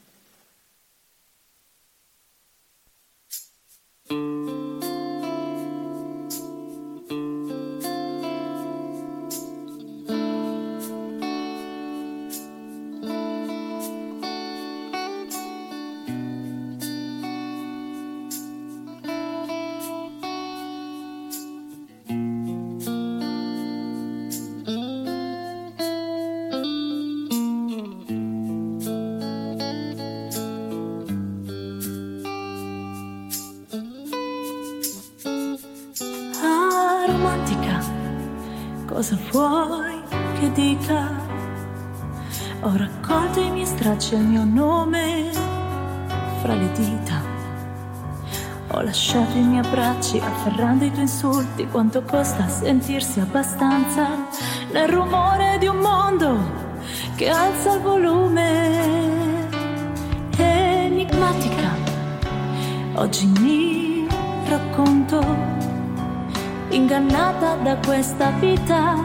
Afferrando i tuoi insulti. Quanto costa sentirsi abbastanza nel rumore di un mondo che alza il volume? Enigmatica, oggi mi racconto ingannata da questa vita,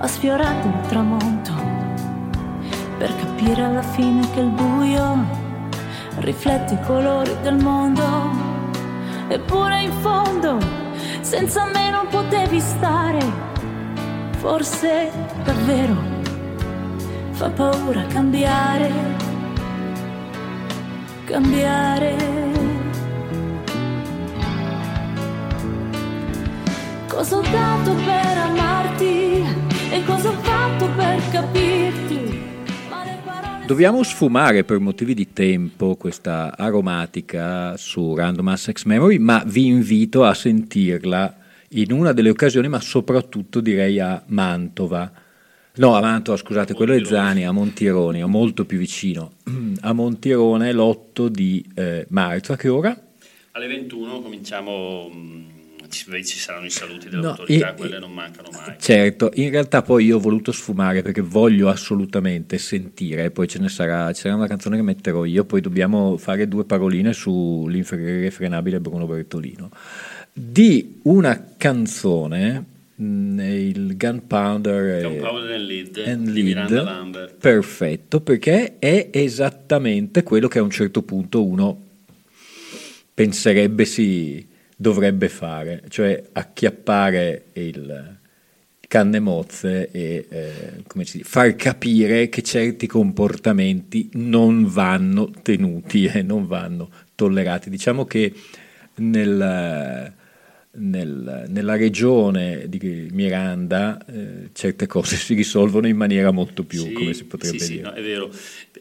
ho sfiorato il tramonto per capire alla fine che il buio riflette i colori del mondo. Eppure in fondo, senza me non potevi stare. Forse davvero fa paura cambiare, cambiare. Cosa ho dato per amarti e cosa ho fatto per capirti? Dobbiamo sfumare per motivi di tempo questa aromatica su Random Access Memory, ma vi invito a sentirla in una delle occasioni, ma soprattutto direi a Mantova. No, a Mantova, scusate, quello è Montirone. Zani, a Montironi, o molto più vicino. A Montirone l'8 di eh, marzo, a che ora? Alle 21 cominciamo, mh, ci, saranno i saluti No, dell'autorità, e- quelle non mancano mai. Certo, in realtà poi io ho voluto sfumare perché voglio assolutamente sentire, poi ce ne sarà, c'era una canzone che metterò io, poi dobbiamo fare due paroline sull'irrefrenabile Bruno Bertolino, di una canzone mm, il Gunpowder, Gunpowder and Lead and di Lead, Miranda Lambert. perfetto, perché è esattamente quello che a un certo punto uno penserebbe si dovrebbe fare, cioè acchiappare il canne mozze e eh, come si dice, far capire che certi comportamenti non vanno tenuti e non vanno tollerati. Diciamo che nel, nel, nella regione di Miranda eh, certe cose si risolvono in maniera molto più, Sì, come si potrebbe sì, sì, dire. no, è vero.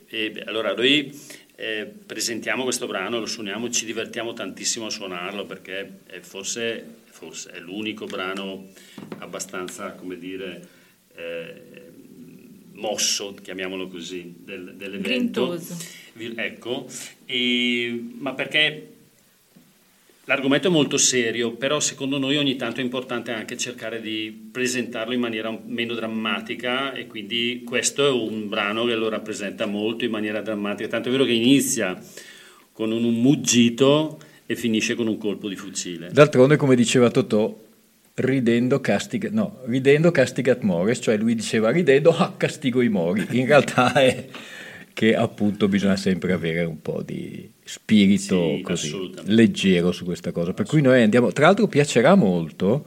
E, allora, noi eh, presentiamo questo brano, lo suoniamo, ci divertiamo tantissimo a suonarlo perché è forse, forse è l'unico brano abbastanza, come dire, eh, mosso, chiamiamolo così, del- dell'evento. Grintoso. Ecco, e- ma perché L'argomento è molto serio, però secondo noi ogni tanto è importante anche cercare di presentarlo in maniera meno drammatica e quindi questo è un brano che lo rappresenta molto in maniera drammatica, tanto è vero che inizia con un, muggito e finisce con un colpo di fucile. D'altronde, come diceva Totò, ridendo castiga, no, ridendo castigat mores, cioè lui diceva ridendo ah, castigo i mori. In realtà è che appunto bisogna sempre avere un po' di spirito Sì, così leggero su questa cosa. Per cui noi andiamo, tra l'altro piacerà molto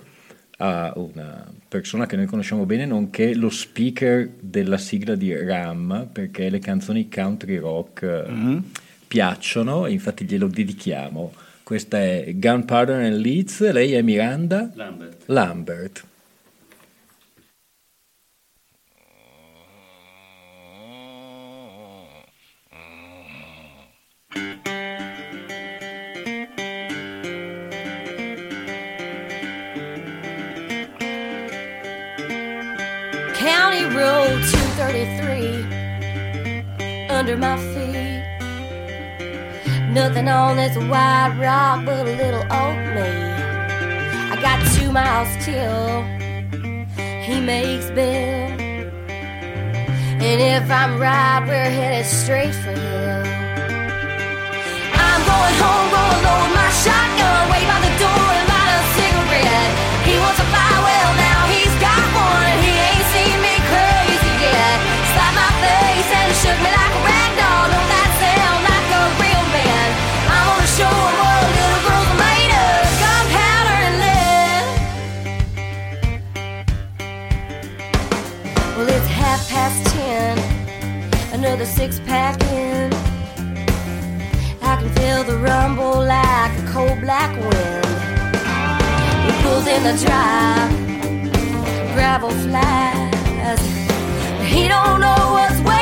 a una persona che noi conosciamo bene, nonché lo speaker della sigla di Ram, perché le canzoni country rock eh, piacciono, e infatti glielo dedichiamo. Questa è Gunpowder and Leeds, lei è Miranda Lambert. Lambert. County Road 233 under my feet. Nothing on this white rock but a little old me. I got two miles till he makes Bill. And if I'm right, we're headed straight for him. Another six pack in. Can feel the rumble like a cold black wind. It pulls in the drive, gravel flies. He don't know what's waiting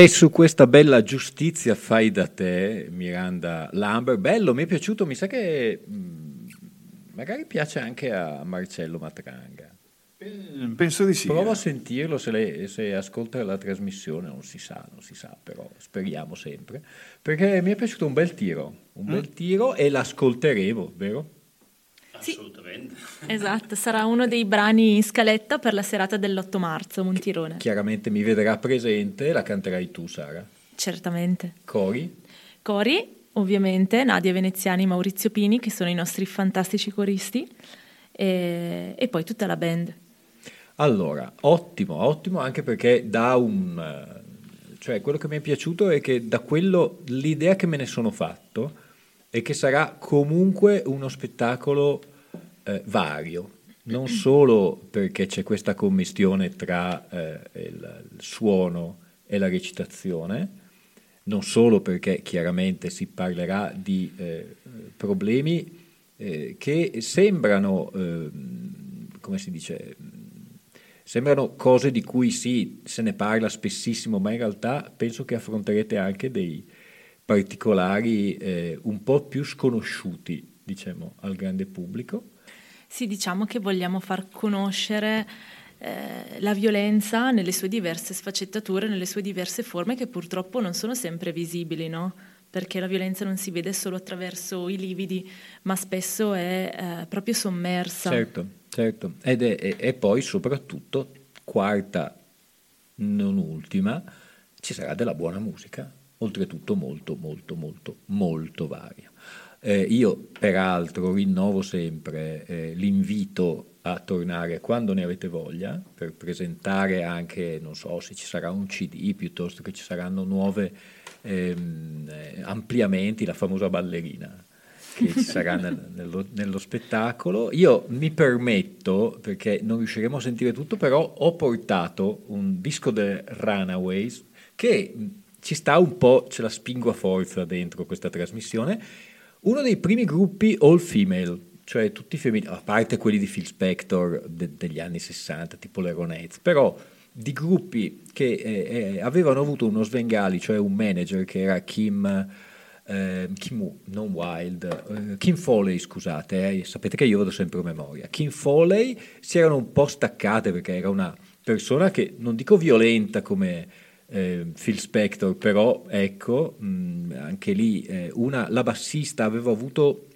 E su questa bella giustizia fai da te, Miranda Lambert, bello, mi è piaciuto, mi sa che mh, magari piace anche a Marcello Matranga. Penso di sì. Prova eh. a sentirlo se, lei- se ascolta la trasmissione, non si sa, non si sa, però speriamo sempre. Perché mi è piaciuto un bel tiro, un Mm. bel tiro e l'ascolteremo, vero? Sì. Assolutamente. Esatto, sarà uno dei brani in scaletta per la serata dell'8 marzo, Montirone. Chiaramente mi vedrà presente, la canterai tu, Sara. Certamente. Cori? Cori, ovviamente, Nadia Veneziani e Maurizio Pini, che sono i nostri fantastici coristi, e, e poi tutta la band. Allora, ottimo, ottimo anche perché dà un... eh, cioè quello che mi è piaciuto è che da quello, l'idea che me ne sono fatto è che sarà comunque uno spettacolo eh, vario, non solo perché c'è questa commistione tra eh, il, il suono e la recitazione, non solo perché chiaramente si parlerà di eh, problemi eh, che sembrano, ehm, come si dice, sembrano cose di cui sì, se ne parla spessissimo, ma in realtà penso che affronterete anche dei particolari eh, un po' più sconosciuti, diciamo, al grande pubblico. Sì, diciamo che vogliamo far conoscere eh, la violenza nelle sue diverse sfaccettature, nelle sue diverse forme che purtroppo non sono sempre visibili, no? Perché la violenza non si vede solo attraverso i lividi, ma spesso è eh, proprio sommersa. Certo, certo. Ed è, e- poi soprattutto, quarta, non ultima, ci sarà della buona musica, oltretutto molto, molto, molto, molto varia. Eh, io peraltro rinnovo sempre eh, l'invito a tornare quando ne avete voglia per presentare anche, non so se ci sarà un CD piuttosto che ci saranno nuove ehm, eh, ampliamenti, la famosa ballerina che ci sarà nel- nello, nello spettacolo. Io mi permetto, perché non riusciremo a sentire tutto, però ho portato un disco dei Runaways che mh, ci sta un po', ce la spingo a forza dentro questa trasmissione, uno dei primi gruppi all female, cioè tutti femminili, a parte quelli di Phil Spector de- degli anni 60, tipo le Ronettes, però di gruppi che eh, eh, avevano avuto uno Svengali, cioè un manager che era Kim, eh, Kim non Wild, eh, Kim Foley, scusate, eh, sapete che io vado sempre a memoria. Kim Foley si erano un po' staccate perché era una persona che non dico violenta come eh, Phil Spector, però ecco, mh, anche lì eh, una, la bassista aveva avuto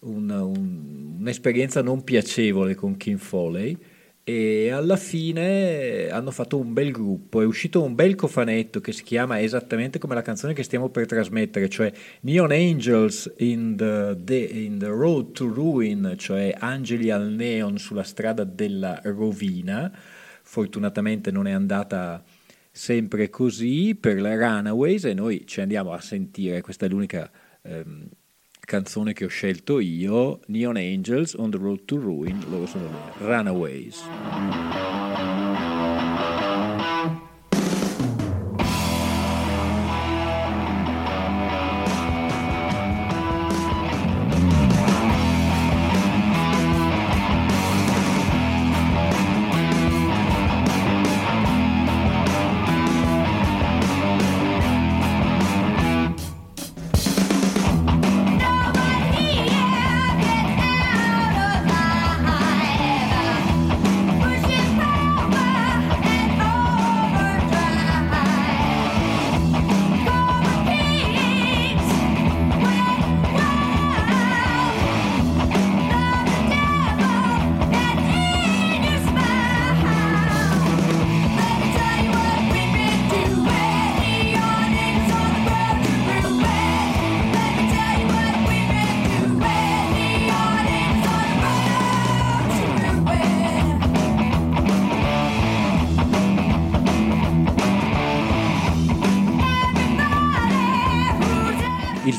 un- un- un'esperienza non piacevole con Kim Foley e alla fine hanno fatto un bel gruppo, è uscito un bel cofanetto che si chiama esattamente come la canzone che stiamo per trasmettere, cioè Neon Angels in the, the- in the Road to Ruin, cioè angeli al neon sulla strada della rovina. Fortunatamente non è andata sempre così per la Runaways e noi ci andiamo a sentire, questa è l'unica ehm, canzone che ho scelto io, Neon Angels on the Road to Ruin, loro sono Runaways.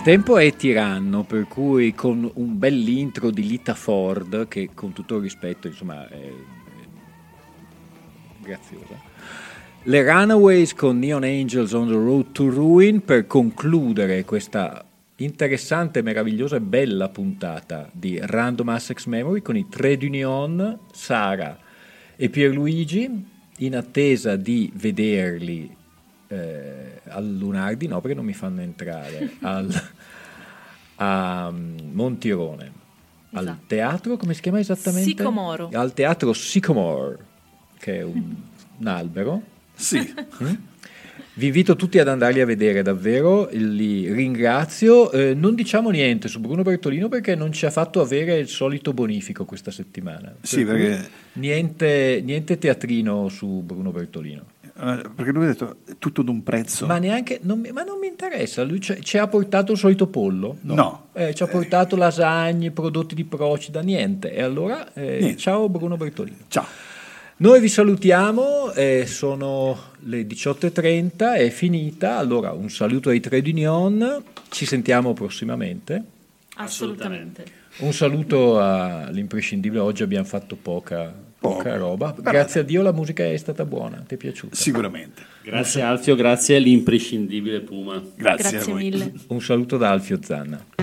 Il tempo è tiranno, per cui con un bell'intro di Lita Ford, che con tutto il rispetto, insomma, è, è graziosa. Le Runaways con Neon Angels on the Road to Ruin per concludere questa interessante, meravigliosa e bella puntata di Random Assex Memory con i Trade Union, Sara e Pierluigi, in attesa di vederli eh, al Lunardi, no perché non mi fanno entrare, al, a mm, Montirone. al Esatto. teatro, come si chiama esattamente? Sicomoro. Al teatro Sycamore, che è un, un albero. Sì, Vi invito tutti ad andarli a vedere davvero, li ringrazio. Eh, non diciamo niente su Bruno Bertolino perché non ci ha fatto avere il solito bonifico questa settimana. Sì, Per perché- Niente, niente teatrino su Bruno Bertolino. Eh, perché lui ha detto tutto d'un prezzo. Ma neanche, non, mi- ma non mi interessa, lui ci, ci ha portato il solito pollo? No. Eh, ci ha portato lasagne, prodotti di Procida, niente. E allora, eh, Niente. ciao Bruno Bertolino. Ciao. Noi vi salutiamo, eh, sono le 18.30, è finita, allora un saluto ai Trade Union, ci sentiamo prossimamente. Assolutamente. Un saluto all'imprescindibile, oggi abbiamo fatto poca, poca roba, grazie a Dio la musica è stata buona, ti è piaciuta? Sicuramente. Grazie Alfio, grazie all'imprescindibile Puma. Grazie, a Grazie voi. mille. Un saluto da Alfio Zanna.